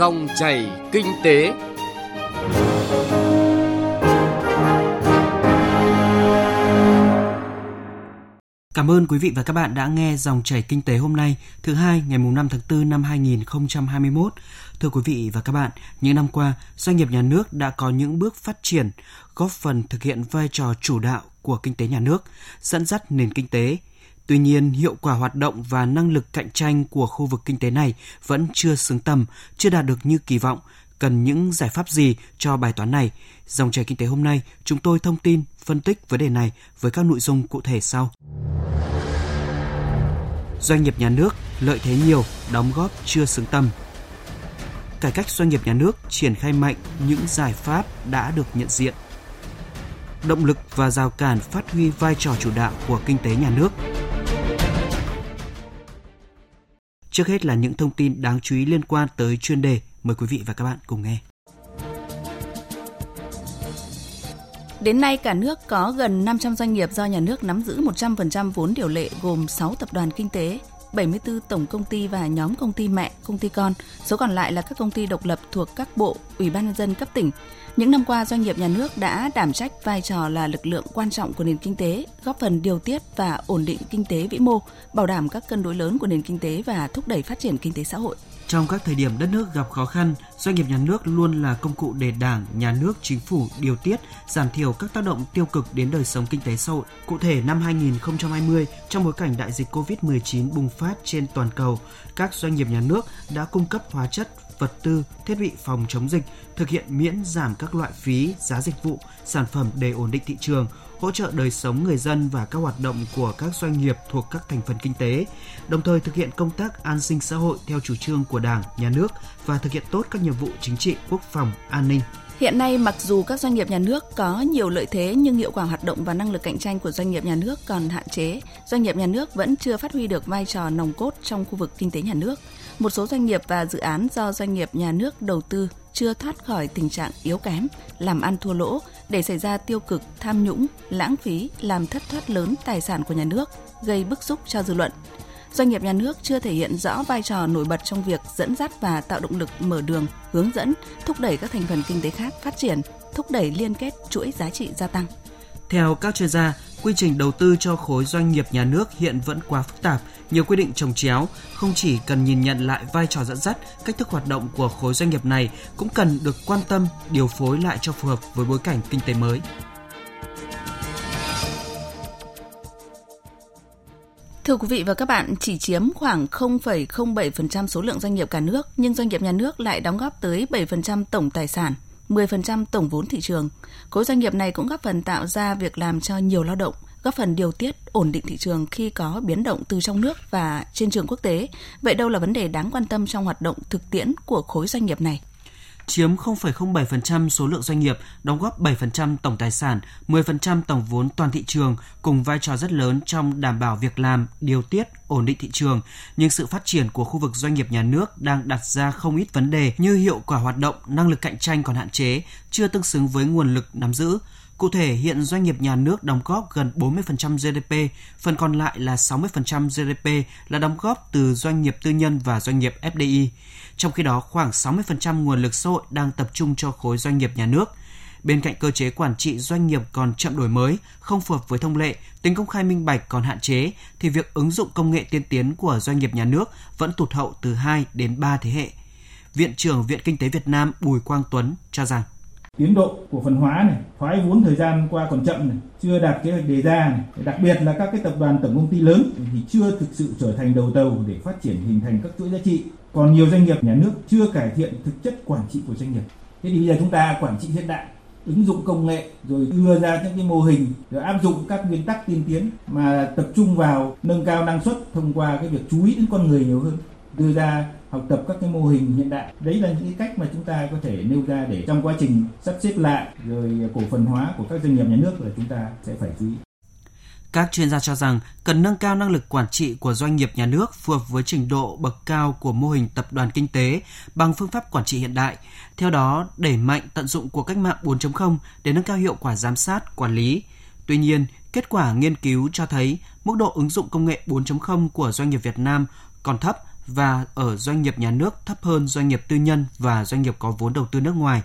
Dòng chảy kinh tế. Cảm ơn quý vị và các bạn đã nghe dòng chảy kinh tế hôm nay, thứ hai ngày mùng 5 tháng 4 năm 2021. Thưa quý vị và các bạn, những năm qua, doanh nghiệp nhà nước đã có những bước phát triển, góp phần thực hiện vai trò chủ đạo của kinh tế nhà nước, dẫn dắt nền kinh tế. Tuy nhiên, hiệu quả hoạt động và năng lực cạnh tranh của khu vực kinh tế này vẫn chưa xứng tầm, chưa đạt được như kỳ vọng. Cần những giải pháp gì cho bài toán này? Dòng chảy kinh tế hôm nay, chúng tôi thông tin, phân tích vấn đề này với các nội dung cụ thể sau. Doanh nghiệp nhà nước lợi thế nhiều, đóng góp chưa xứng tầm. Cải cách doanh nghiệp nhà nước triển khai mạnh những giải pháp đã được nhận diện. Động lực và rào cản phát huy vai trò chủ đạo của kinh tế nhà nước. Trước hết là những thông tin đáng chú ý liên quan tới chuyên đề. Mời quý vị và các bạn cùng nghe. Đến nay, cả nước có gần 500 doanh nghiệp do nhà nước nắm giữ 100% vốn điều lệ gồm 6 tập đoàn kinh tế, 74 tổng công ty và nhóm công ty mẹ, công ty con. Số còn lại là các công ty độc lập thuộc các bộ, ủy ban nhân dân cấp tỉnh. Những năm qua, doanh nghiệp nhà nước đã đảm trách vai trò là lực lượng quan trọng của nền kinh tế, góp phần điều tiết và ổn định kinh tế vĩ mô, bảo đảm các cân đối lớn của nền kinh tế và thúc đẩy phát triển kinh tế xã hội. Trong các thời điểm đất nước gặp khó khăn, doanh nghiệp nhà nước luôn là công cụ để Đảng, Nhà nước, Chính phủ điều tiết, giảm thiểu các tác động tiêu cực đến đời sống kinh tế xã hội. Cụ thể, năm 2020, trong bối cảnh đại dịch COVID-19 bùng phát trên toàn cầu, các doanh nghiệp nhà nước đã cung cấp hóa chất, vật tư, thiết bị phòng chống dịch, thực hiện miễn giảm các loại phí, giá dịch vụ, sản phẩm để ổn định thị trường, hỗ trợ đời sống người dân và các hoạt động của các doanh nghiệp thuộc các thành phần kinh tế, đồng thời thực hiện công tác an sinh xã hội theo chủ trương của Đảng, Nhà nước và thực hiện tốt các nhiệm vụ chính trị, quốc phòng, an ninh. Hiện nay, mặc dù các doanh nghiệp nhà nước có nhiều lợi thế nhưng hiệu quả hoạt động và năng lực cạnh tranh của doanh nghiệp nhà nước còn hạn chế. Doanh nghiệp nhà nước vẫn chưa phát huy được vai trò nòng cốt trong khu vực kinh tế nhà nước. Một số doanh nghiệp và dự án do doanh nghiệp nhà nước đầu tư chưa thoát khỏi tình trạng yếu kém, làm ăn thua lỗ để xảy ra tiêu cực, tham nhũng, lãng phí, làm thất thoát lớn tài sản của nhà nước, gây bức xúc cho dư luận. Doanh nghiệp nhà nước chưa thể hiện rõ vai trò nổi bật trong việc dẫn dắt và tạo động lực mở đường, hướng dẫn, thúc đẩy các thành phần kinh tế khác phát triển, thúc đẩy liên kết chuỗi giá trị gia tăng. Theo các chuyên gia, quy trình đầu tư cho khối doanh nghiệp nhà nước hiện vẫn quá phức tạp, nhiều quy định trồng chéo, không chỉ cần nhìn nhận lại vai trò dẫn dắt, cách thức hoạt động của khối doanh nghiệp này cũng cần được quan tâm, điều phối lại cho phù hợp với bối cảnh kinh tế mới. Thưa quý vị và các bạn, chỉ chiếm khoảng 0,07% số lượng doanh nghiệp cả nước, nhưng doanh nghiệp nhà nước lại đóng góp tới 7% tổng tài sản, 10% tổng vốn thị trường. Khối doanh nghiệp này cũng góp phần tạo ra việc làm cho nhiều lao động, góp phần điều tiết ổn định thị trường khi có biến động từ trong nước và trên trường quốc tế. Vậy đâu là vấn đề đáng quan tâm trong hoạt động thực tiễn của khối doanh nghiệp này? Chiếm 0,07% số lượng doanh nghiệp, đóng góp 7% tổng tài sản, 10% tổng vốn toàn thị trường, cùng vai trò rất lớn trong đảm bảo việc làm, điều tiết, ổn định thị trường. Nhưng sự phát triển của khu vực doanh nghiệp nhà nước đang đặt ra không ít vấn đề như hiệu quả hoạt động, năng lực cạnh tranh còn hạn chế, chưa tương xứng với nguồn lực nắm giữ. Cụ thể, hiện doanh nghiệp nhà nước đóng góp gần 40% GDP, phần còn lại là 60% GDP là đóng góp từ doanh nghiệp tư nhân và doanh nghiệp FDI. Trong khi đó, khoảng 60% nguồn lực xã hội đang tập trung cho khối doanh nghiệp nhà nước. Bên cạnh cơ chế quản trị doanh nghiệp còn chậm đổi mới, không phù hợp với thông lệ, tính công khai minh bạch còn hạn chế, thì việc ứng dụng công nghệ tiên tiến của doanh nghiệp nhà nước vẫn tụt hậu từ 2 đến 3 thế hệ. Viện trưởng Viện Kinh tế Việt Nam Bùi Quang Tuấn cho rằng tiến độ của phần hóa này, thoái vốn thời gian qua còn chậm này, chưa đạt kế hoạch đề ra này. Đặc biệt là các cái tập đoàn tổng công ty lớn thì chưa thực sự trở thành đầu tàu để phát triển hình thành các chuỗi giá trị. Còn nhiều doanh nghiệp, nhà nước chưa cải thiện thực chất quản trị của doanh nghiệp. Thế thì bây giờ chúng ta quản trị hiện đại, ứng dụng công nghệ, rồi đưa ra những cái mô hình, rồi áp dụng các nguyên tắc tiên tiến mà tập trung vào nâng cao năng suất thông qua cái việc chú ý đến con người nhiều hơn, đưa ra học tập các cái mô hình hiện đại đấy là những cái cách mà chúng ta có thể nêu ra để trong quá trình sắp xếp lại rồi cổ phần hóa của các doanh nghiệp nhà nước là chúng ta sẽ phải chú ý các chuyên gia cho rằng cần nâng cao năng lực quản trị của doanh nghiệp nhà nước phù hợp với trình độ bậc cao của mô hình tập đoàn kinh tế bằng phương pháp quản trị hiện đại. Theo đó, đẩy mạnh tận dụng của cách mạng 4.0 để nâng cao hiệu quả giám sát, quản lý. Tuy nhiên, kết quả nghiên cứu cho thấy mức độ ứng dụng công nghệ 4.0 của doanh nghiệp Việt Nam còn thấp và ở doanh nghiệp nhà nước thấp hơn doanh nghiệp tư nhân và doanh nghiệp có vốn đầu tư nước ngoài.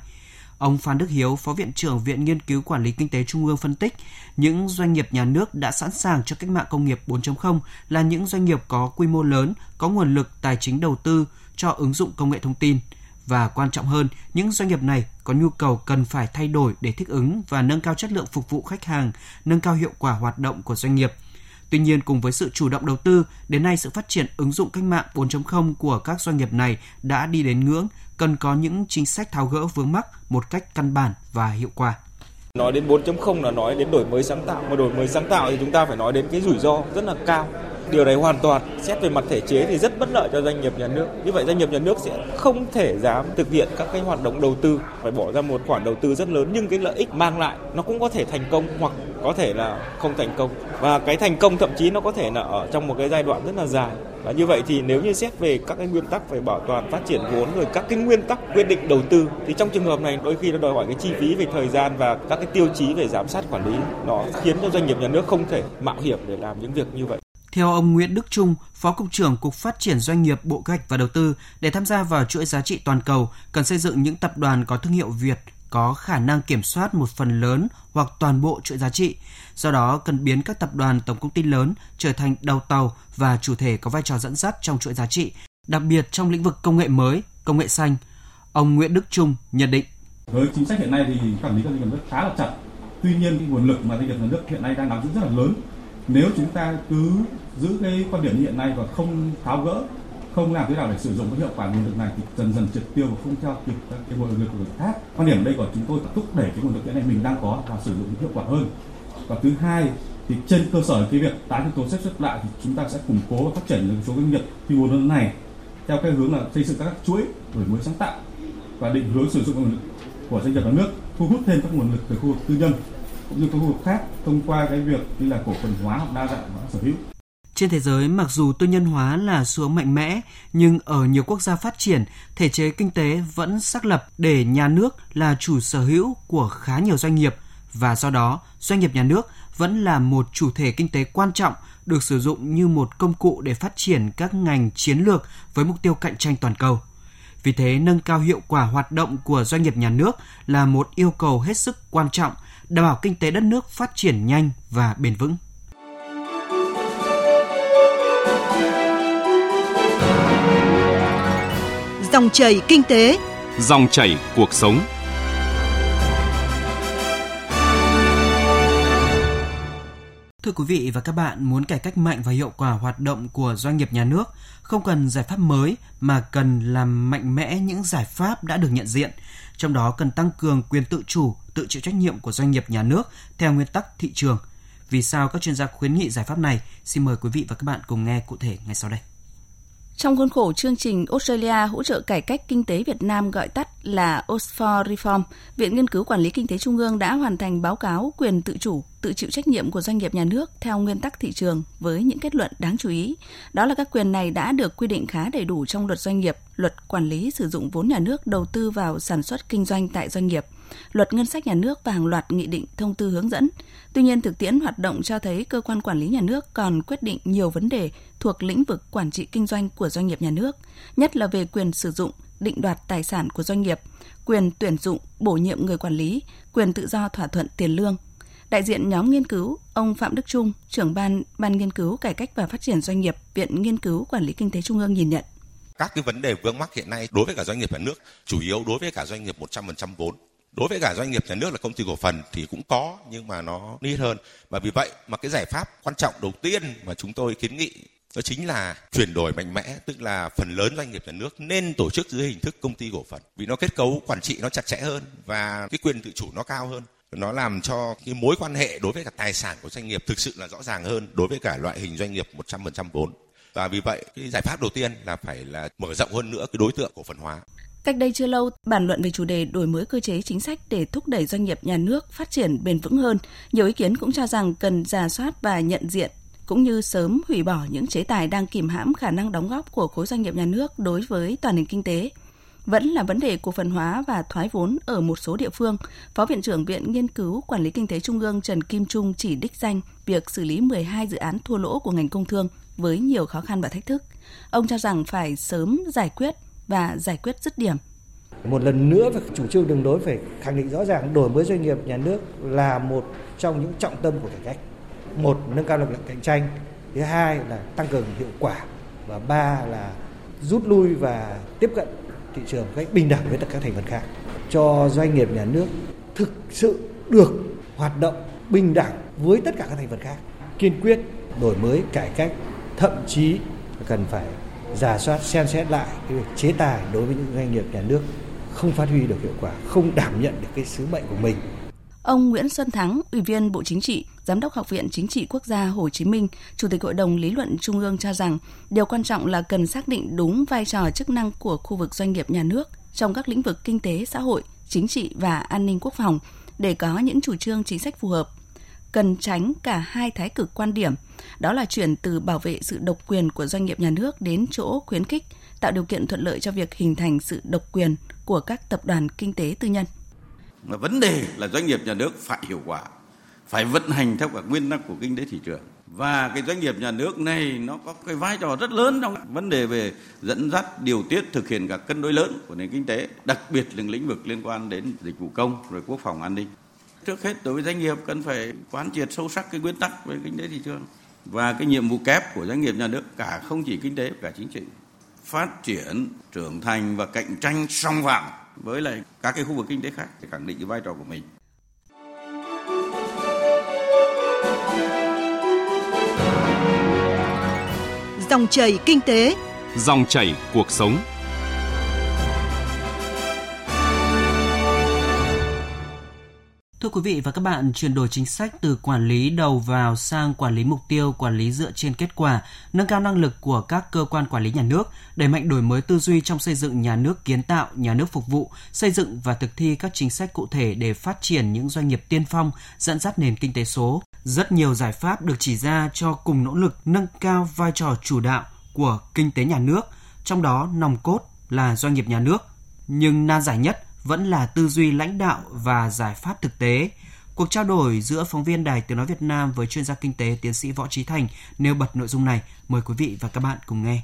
Ông Phan Đức Hiếu, Phó Viện trưởng Viện Nghiên cứu Quản lý Kinh tế Trung ương phân tích, những doanh nghiệp nhà nước đã sẵn sàng cho cách mạng công nghiệp 4.0 là những doanh nghiệp có quy mô lớn, có nguồn lực tài chính đầu tư cho ứng dụng công nghệ thông tin. Và quan trọng hơn, những doanh nghiệp này có nhu cầu cần phải thay đổi để thích ứng và nâng cao chất lượng phục vụ khách hàng, nâng cao hiệu quả hoạt động của doanh nghiệp – Tuy nhiên, cùng với sự chủ động đầu tư, đến nay sự phát triển ứng dụng cách mạng 4.0 của các doanh nghiệp này đã đi đến ngưỡng, cần có những chính sách tháo gỡ vướng mắc một cách căn bản và hiệu quả. Nói đến 4.0 là nói đến đổi mới sáng tạo, mà đổi mới sáng tạo thì chúng ta phải nói đến cái rủi ro rất là cao. Điều này hoàn toàn xét về mặt thể chế thì rất bất lợi cho doanh nghiệp nhà nước. Như vậy doanh nghiệp nhà nước sẽ không thể dám thực hiện các cái hoạt động đầu tư, phải bỏ ra một khoản đầu tư rất lớn nhưng cái lợi ích mang lại nó cũng có thể thành công hoặc có thể là không thành công. Và cái thành công thậm chí nó có thể là ở trong một cái giai đoạn rất là dài. Và như vậy thì nếu như xét về các cái nguyên tắc về bảo toàn phát triển vốn rồi các cái nguyên tắc quyết định đầu tư thì trong trường hợp này đôi khi nó đòi hỏi cái chi phí về thời gian và các cái tiêu chí về giám sát quản lý nó khiến cho doanh nghiệp nhà nước không thể mạo hiểm để làm những việc như vậy. Theo ông Nguyễn Đức Trung, Phó Cục trưởng Cục Phát triển Doanh nghiệp Bộ Kế hoạch và Đầu tư, để tham gia vào chuỗi giá trị toàn cầu, cần xây dựng những tập đoàn có thương hiệu Việt có khả năng kiểm soát một phần lớn hoặc toàn bộ chuỗi giá trị. Do đó, cần biến các tập đoàn tổng công ty lớn trở thành đầu tàu và chủ thể có vai trò dẫn dắt trong chuỗi giá trị, đặc biệt trong lĩnh vực công nghệ mới, công nghệ xanh. Ông Nguyễn Đức Trung nhận định. Với chính sách hiện nay thì quản lý các doanh nghiệp rất khá là chặt. Tuy nhiên cái nguồn lực mà doanh nghiệp nhà nước hiện nay đang nắm giữ rất là lớn nếu chúng ta cứ giữ cái quan điểm như hiện nay và không tháo gỡ, không làm thế nào để sử dụng cái hiệu quả nguồn lực này thì dần dần triệt tiêu và không theo kịp các cái nguồn lực của người khác. Quan điểm ở đây của chúng tôi là thúc đẩy cái nguồn lực hiện nay mình đang có và sử dụng hiệu quả hơn. Và thứ hai thì trên cơ sở cái việc tái cơ cấu xếp xếp lại thì chúng ta sẽ củng cố và phát triển được số doanh nghiệp quy mô lớn này theo cái hướng là xây dựng các chuỗi đổi mới sáng tạo và định hướng sử dụng nguồn lực của doanh nghiệp nhà nước, thu hút thêm các nguồn lực từ khu vực tư nhân cũng như các khu vực khác thông qua cái việc như là cổ phần hóa hoặc đa dạng hóa sở hữu. Trên thế giới, mặc dù tư nhân hóa là xu hướng mạnh mẽ, nhưng ở nhiều quốc gia phát triển, thể chế kinh tế vẫn xác lập để nhà nước là chủ sở hữu của khá nhiều doanh nghiệp và do đó doanh nghiệp nhà nước vẫn là một chủ thể kinh tế quan trọng được sử dụng như một công cụ để phát triển các ngành chiến lược với mục tiêu cạnh tranh toàn cầu. Vì thế, nâng cao hiệu quả hoạt động của doanh nghiệp nhà nước là một yêu cầu hết sức quan trọng đảm bảo kinh tế đất nước phát triển nhanh và bền vững. Dòng chảy kinh tế, dòng chảy cuộc sống. Thưa quý vị và các bạn, muốn cải cách mạnh và hiệu quả hoạt động của doanh nghiệp nhà nước, không cần giải pháp mới mà cần làm mạnh mẽ những giải pháp đã được nhận diện, trong đó cần tăng cường quyền tự chủ, tự chịu trách nhiệm của doanh nghiệp nhà nước theo nguyên tắc thị trường. Vì sao các chuyên gia khuyến nghị giải pháp này? Xin mời quý vị và các bạn cùng nghe cụ thể ngay sau đây. Trong khuôn khổ chương trình Australia hỗ trợ cải cách kinh tế Việt Nam gọi tắt là Oxford Reform, Viện Nghiên cứu Quản lý Kinh tế Trung ương đã hoàn thành báo cáo quyền tự chủ, tự chịu trách nhiệm của doanh nghiệp nhà nước theo nguyên tắc thị trường với những kết luận đáng chú ý. Đó là các quyền này đã được quy định khá đầy đủ trong luật doanh nghiệp, luật quản lý sử dụng vốn nhà nước đầu tư vào sản xuất kinh doanh tại doanh nghiệp, luật ngân sách nhà nước và hàng loạt nghị định thông tư hướng dẫn. Tuy nhiên, thực tiễn hoạt động cho thấy cơ quan quản lý nhà nước còn quyết định nhiều vấn đề thuộc lĩnh vực quản trị kinh doanh của doanh nghiệp nhà nước, nhất là về quyền sử dụng, định đoạt tài sản của doanh nghiệp, quyền tuyển dụng, bổ nhiệm người quản lý, quyền tự do thỏa thuận tiền lương. Đại diện nhóm nghiên cứu, ông Phạm Đức Trung, trưởng ban ban nghiên cứu cải cách và phát triển doanh nghiệp, Viện Nghiên cứu Quản lý Kinh tế Trung ương nhìn nhận các cái vấn đề vướng mắc hiện nay đối với cả doanh nghiệp nhà nước chủ yếu đối với cả doanh nghiệp 100% vốn đối với cả doanh nghiệp nhà nước là công ty cổ phần thì cũng có, nhưng mà nó ít hơn. Và vì vậy mà cái giải pháp quan trọng đầu tiên mà chúng tôi kiến nghị đó chính là chuyển đổi mạnh mẽ, tức là phần lớn doanh nghiệp nhà nước nên tổ chức dưới hình thức công ty cổ phần. Vì nó kết cấu, quản trị nó chặt chẽ hơn và cái quyền tự chủ nó cao hơn. Nó làm cho cái mối quan hệ đối với cả tài sản của doanh nghiệp thực sự là rõ ràng hơn đối với cả loại hình doanh nghiệp 100% vốn. Và vì vậy cái giải pháp đầu tiên là phải là mở rộng hơn nữa cái đối tượng cổ phần hóa. Cách đây chưa lâu, bàn luận về chủ đề đổi mới cơ chế chính sách để thúc đẩy doanh nghiệp nhà nước phát triển bền vững hơn. Nhiều ý kiến cũng cho rằng cần giả soát và nhận diện cũng như sớm hủy bỏ những chế tài đang kìm hãm khả năng đóng góp của khối doanh nghiệp nhà nước đối với toàn nền kinh tế. Vẫn là vấn đề cổ phần hóa và thoái vốn ở một số địa phương, Phó Viện trưởng Viện Nghiên cứu Quản lý Kinh tế Trung ương Trần Kim Trung chỉ đích danh việc xử lý 12 dự án thua lỗ của ngành công thương với nhiều khó khăn và thách thức. Ông cho rằng phải sớm giải quyết và giải quyết dứt điểm. Một lần nữa về chủ trương đường đối phải khẳng định rõ ràng đổi mới doanh nghiệp nhà nước là một trong những trọng tâm của cải cách. Một, nâng cao lực lượng cạnh tranh. Thứ hai là tăng cường hiệu quả. Và ba là rút lui và tiếp cận thị trường cách bình đẳng với tất cả thành phần khác. Cho doanh nghiệp nhà nước thực sự được hoạt động bình đẳng với tất cả các thành phần khác. Kiên quyết đổi mới cải cách, thậm chí cần phải giả soát xem xét lại cái việc chế tài đối với những doanh nghiệp nhà nước không phát huy được hiệu quả, không đảm nhận được cái sứ mệnh của mình. Ông Nguyễn Xuân Thắng, Ủy viên Bộ Chính trị, Giám đốc Học viện Chính trị Quốc gia Hồ Chí Minh, Chủ tịch Hội đồng Lý luận Trung ương cho rằng điều quan trọng là cần xác định đúng vai trò chức năng của khu vực doanh nghiệp nhà nước trong các lĩnh vực kinh tế, xã hội, chính trị và an ninh quốc phòng để có những chủ trương chính sách phù hợp. Cần tránh cả hai thái cực quan điểm, đó là chuyển từ bảo vệ sự độc quyền của doanh nghiệp nhà nước đến chỗ khuyến khích, tạo điều kiện thuận lợi cho việc hình thành sự độc quyền của các tập đoàn kinh tế tư nhân. Mà vấn đề là doanh nghiệp nhà nước phải hiệu quả, phải vận hành theo các nguyên tắc của kinh tế thị trường. Và cái doanh nghiệp nhà nước này nó có cái vai trò rất lớn trong vấn đề về dẫn dắt, điều tiết, thực hiện các cân đối lớn của nền kinh tế, đặc biệt là lĩnh vực liên quan đến dịch vụ công, rồi quốc phòng an ninh. Trước hết đối với doanh nghiệp cần phải quán triệt sâu sắc cái nguyên tắc về kinh tế thị trường và cái nhiệm vụ kép của doanh nghiệp nhà nước cả không chỉ kinh tế cả chính trị phát triển trưởng thành và cạnh tranh song phẳng với lại các cái khu vực kinh tế khác để khẳng định cái vai trò của mình. Dòng chảy kinh tế, dòng chảy cuộc sống. Thưa quý vị và các bạn, chuyển đổi chính sách từ quản lý đầu vào sang quản lý mục tiêu, quản lý dựa trên kết quả, nâng cao năng lực của các cơ quan quản lý nhà nước, đẩy mạnh đổi mới tư duy trong xây dựng nhà nước kiến tạo, nhà nước phục vụ, xây dựng và thực thi các chính sách cụ thể để phát triển những doanh nghiệp tiên phong, dẫn dắt nền kinh tế số. Rất nhiều giải pháp được chỉ ra cho cùng nỗ lực nâng cao vai trò chủ đạo của kinh tế nhà nước, trong đó nòng cốt là doanh nghiệp nhà nước. Nhưng nan giải nhất vẫn là tư duy lãnh đạo và giải pháp thực tế. Cuộc trao đổi giữa phóng viên Đài Tiếng Nói Việt Nam với chuyên gia kinh tế tiến sĩ Võ Trí Thành nêu bật nội dung này. Mời quý vị và các bạn cùng nghe.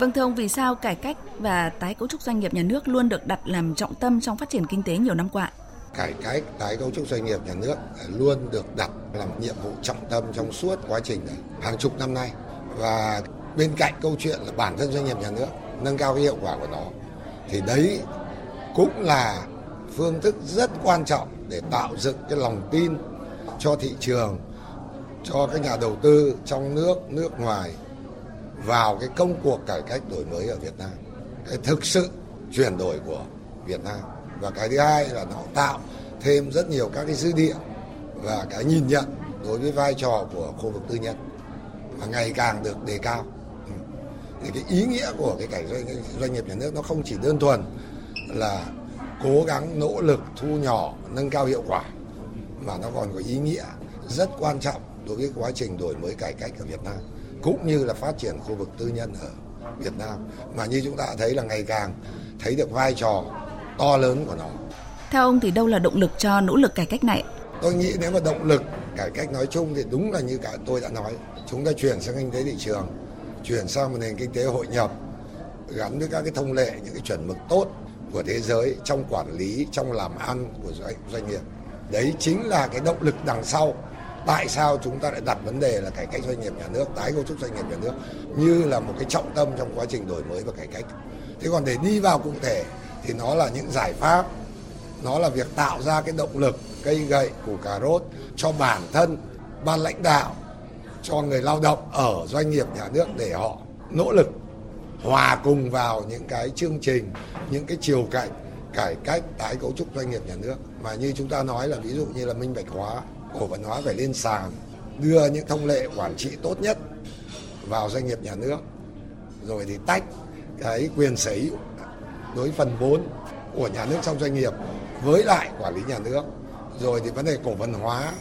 Vâng thưa ông, vì sao cải cách và tái cấu trúc doanh nghiệp nhà nước luôn được đặt làm trọng tâm trong phát triển kinh tế nhiều năm qua? Cải cách, tái cấu trúc doanh nghiệp nhà nước luôn được đặt làm nhiệm vụ trọng tâm trong suốt quá trình này, hàng chục năm nay. Và bên cạnh câu chuyện là bản thân doanh nghiệp nhà nước nâng cao cái hiệu quả của nó, thì đấy cũng là phương thức rất quan trọng để tạo dựng cái lòng tin cho thị trường cho các nhà đầu tư trong nước nước ngoài vào cái công cuộc cải cách đổi mới ở Việt Nam. Cái thực sự chuyển đổi của Việt Nam. Và cái thứ hai là nó tạo thêm rất nhiều các cái dư địa và cái nhìn nhận đối với vai trò của khu vực tư nhân. Và ngày càng được đề cao. Ừ. Thì cái ý nghĩa của cái cải doanh, doanh nghiệp nhà nước nó không chỉ đơn thuần là cố gắng nỗ lực thu nhỏ nâng cao hiệu quả mà nó còn có ý nghĩa rất quan trọng đối với quá trình đổi mới cải cách ở Việt Nam cũng như là phát triển khu vực tư nhân ở Việt Nam mà như chúng ta thấy là ngày càng thấy được vai trò to lớn của nó. Theo ông thì đâu là động lực cho nỗ lực cải cách này? Tôi nghĩ nếu mà động lực cải cách nói chung thì đúng là như cả tôi đã nói, chúng ta chuyển sang kinh tế thị trường, chuyển sang một nền kinh tế hội nhập gắn với các cái thông lệ, những cái chuẩn mực tốt của thế giới trong quản lý trong làm ăn của doanh, doanh nghiệp. Đấy chính là cái động lực đằng sau tại sao chúng ta lại đặt vấn đề là cải cách doanh nghiệp nhà nước tái cấu trúc doanh nghiệp nhà nước như là một cái trọng tâm trong quá trình đổi mới và cải cách. Thế còn để đi vào cụ thể thì nó là những giải pháp nó là việc tạo ra cái động lực cây gậy củ cà rốt cho bản thân ban lãnh đạo cho người lao động ở doanh nghiệp nhà nước để họ nỗ lực hòa cùng vào những cái chương trình, những cái chiều cạnh cải cách tái cấu trúc doanh nghiệp nhà nước. Mà như chúng ta nói là ví dụ như là minh bạch hóa, cổ phần hóa phải lên sàn, đưa những thông lệ quản trị tốt nhất vào doanh nghiệp nhà nước. Rồi thì tách cái quyền sở hữu đối phần vốn của nhà nước trong doanh nghiệp với lại quản lý nhà nước. Rồi thì vấn đề cổ phần hóa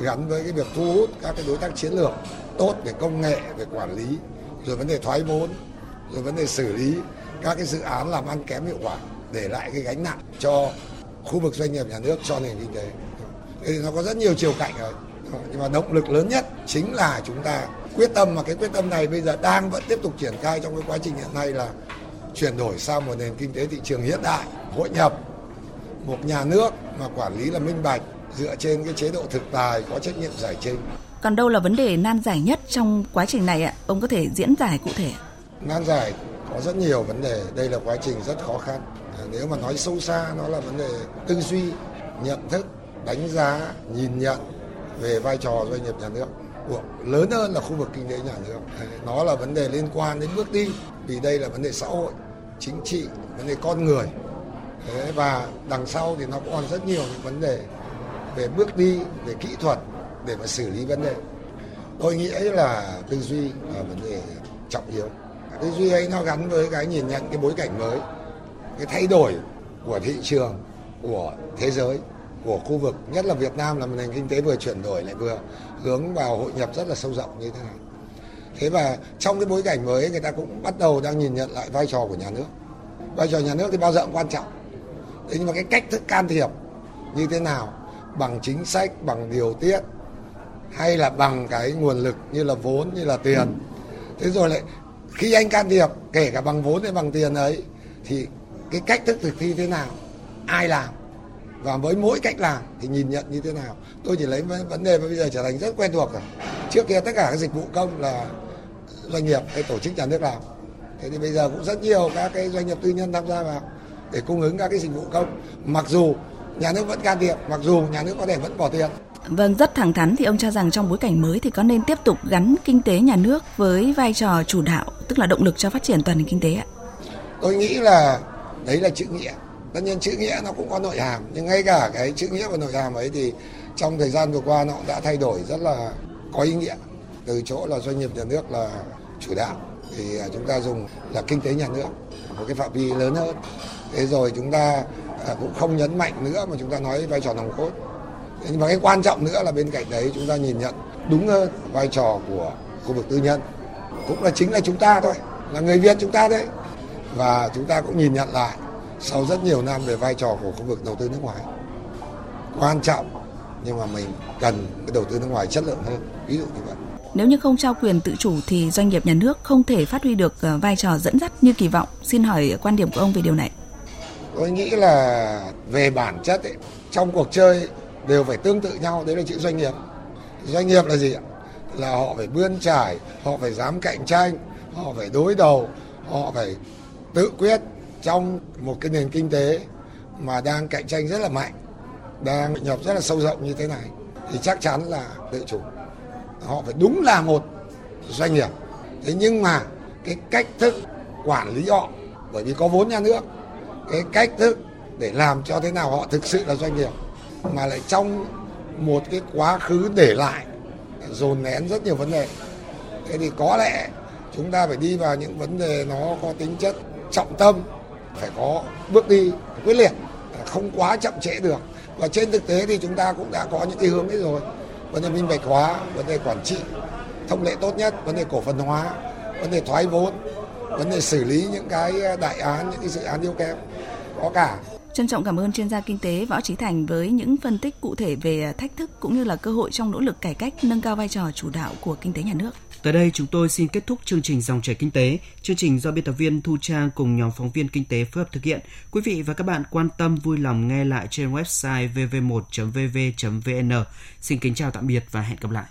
gắn với cái việc thu hút các cái đối tác chiến lược tốt về công nghệ, về quản lý. Rồi vấn đề thoái vốn rồi vấn đề xử lý các cái dự án làm ăn kém hiệu quả để lại cái gánh nặng cho khu vực doanh nghiệp nhà nước cho nền kinh tế thì nó có rất nhiều chiều cạnh rồi nhưng mà động lực lớn nhất chính là chúng ta quyết tâm mà cái quyết tâm này bây giờ đang vẫn tiếp tục triển khai trong cái quá trình hiện nay là chuyển đổi sang một nền kinh tế thị trường hiện đại, hội nhập, một nhà nước mà quản lý là minh bạch dựa trên cái chế độ thực tài có trách nhiệm giải trình. Còn đâu là vấn đề nan giải nhất trong quá trình này ạ? Ông có thể diễn giải cụ thể. Nan giải có rất nhiều vấn đề, đây là quá trình rất khó khăn. À, nếu mà nói sâu xa nó là vấn đề tư duy, nhận thức, đánh giá, nhìn nhận về vai trò doanh nghiệp nhà nước của lớn hơn là khu vực kinh tế nhà nước. À, nó là vấn đề liên quan đến bước đi vì đây là vấn đề xã hội, chính trị, vấn đề con người. Thế và đằng sau thì nó còn rất nhiều những vấn đề về bước đi, về kỹ thuật để mà xử lý vấn đề. Tôi nghĩ là tư duy là vấn đề trọng yếu. Tư duy ấy nó gắn với cái nhìn nhận cái bối cảnh mới, cái thay đổi của thị trường, của thế giới, của khu vực, nhất là Việt Nam là một nền kinh tế vừa chuyển đổi lại vừa hướng vào hội nhập rất là sâu rộng như thế này. Thế và trong cái bối cảnh mới người ta cũng bắt đầu đang nhìn nhận lại vai trò của nhà nước. Vai trò nhà nước thì bao giờ cũng quan trọng. Thế nhưng mà cái cách thức can thiệp như thế nào bằng chính sách, bằng điều tiết hay là bằng cái nguồn lực như là vốn, như là tiền. Thế rồi lại khi anh can thiệp kể cả bằng vốn hay bằng tiền ấy thì cái cách thức thực thi thế nào, ai làm và với mỗi cách làm thì nhìn nhận như thế nào. Tôi chỉ lấy vấn đề mà bây giờ trở thành rất quen thuộc rồi. Trước kia tất cả các dịch vụ công là doanh nghiệp hay tổ chức nhà nước làm. Thế thì bây giờ cũng rất nhiều các cái doanh nghiệp tư nhân tham gia vào để cung ứng các cái dịch vụ công. Mặc dù nhà nước vẫn can thiệp mặc dù nhà nước có thể vẫn bỏ tiền. Vâng, rất thẳng thắn thì ông cho rằng trong bối cảnh mới thì có nên tiếp tục gắn kinh tế nhà nước với vai trò chủ đạo, tức là động lực cho phát triển toàn nền kinh tế ạ? Tôi nghĩ là đấy là chữ nghĩa. Tất nhiên chữ nghĩa nó cũng có nội hàm, nhưng ngay cả cái chữ nghĩa và nội hàm ấy thì trong thời gian vừa qua nó đã thay đổi rất là có ý nghĩa. Từ chỗ là doanh nghiệp nhà nước là chủ đạo thì à, chúng ta dùng là kinh tế nhà nước một cái phạm vi lớn hơn. Thế rồi chúng ta à, cũng không nhấn mạnh nữa mà chúng ta nói vai trò nòng cốt nhưng mà cái quan trọng nữa là bên cạnh đấy chúng ta nhìn nhận đúng hơn vai trò của khu vực tư nhân cũng là chính là chúng ta thôi là người Việt chúng ta đấy và chúng ta cũng nhìn nhận lại sau rất nhiều năm về vai trò của khu vực đầu tư nước ngoài quan trọng nhưng mà mình cần cái đầu tư nước ngoài chất lượng hơn ví dụ như vậy nếu như không trao quyền tự chủ thì doanh nghiệp nhà nước không thể phát huy được ờ, vai trò dẫn dắt như kỳ vọng. Xin hỏi quan điểm của ông về điều này. Tôi nghĩ là về bản chất ấy, trong cuộc chơi đều phải tương tự nhau. Đấy là chữ doanh nghiệp. Doanh nghiệp là gì ạ? Là họ phải bươn trải, họ phải dám cạnh tranh, họ phải đối đầu, họ phải tự quyết trong một cái nền kinh tế mà đang cạnh tranh rất là mạnh, đang nhập rất là sâu rộng như thế này. Thì chắc chắn là tự chủ. Họ phải đúng là một doanh nghiệp. Thế nhưng mà cái cách thức quản lý họ, bởi vì có vốn nhà nước, cái cách thức để làm cho thế nào họ thực sự là doanh nghiệp mà lại trong một cái quá khứ để lại, dồn nén rất nhiều vấn đề. Thế thì có lẽ chúng ta phải đi vào những vấn đề nó có tính chất trọng tâm, phải có bước đi quyết liệt, không quá chậm trễ được. Và trên thực tế thì chúng ta cũng đã có những cái hướng ấy rồi. Vấn đề minh bạch hóa, vấn đề quản trị, thông lệ tốt nhất, vấn đề cổ phần hóa, vấn đề thoái vốn, vấn đề xử lý những cái đại án, những cái dự án yếu kém, có cả. Trân trọng cảm ơn chuyên gia kinh tế Võ Trí Thành với những phân tích cụ thể về thách thức cũng như là cơ hội trong nỗ lực cải cách, nâng cao vai trò chủ đạo của kinh tế nhà nước. Tới đây chúng tôi xin kết thúc chương trình Dòng chảy kinh tế. Chương trình do biên tập viên Thu Trang cùng nhóm phóng viên kinh tế phối hợp thực hiện. Quý vị và các bạn quan tâm, vui lòng nghe lại trên website vv1.vv.vn. Xin kính chào tạm biệt và hẹn gặp lại.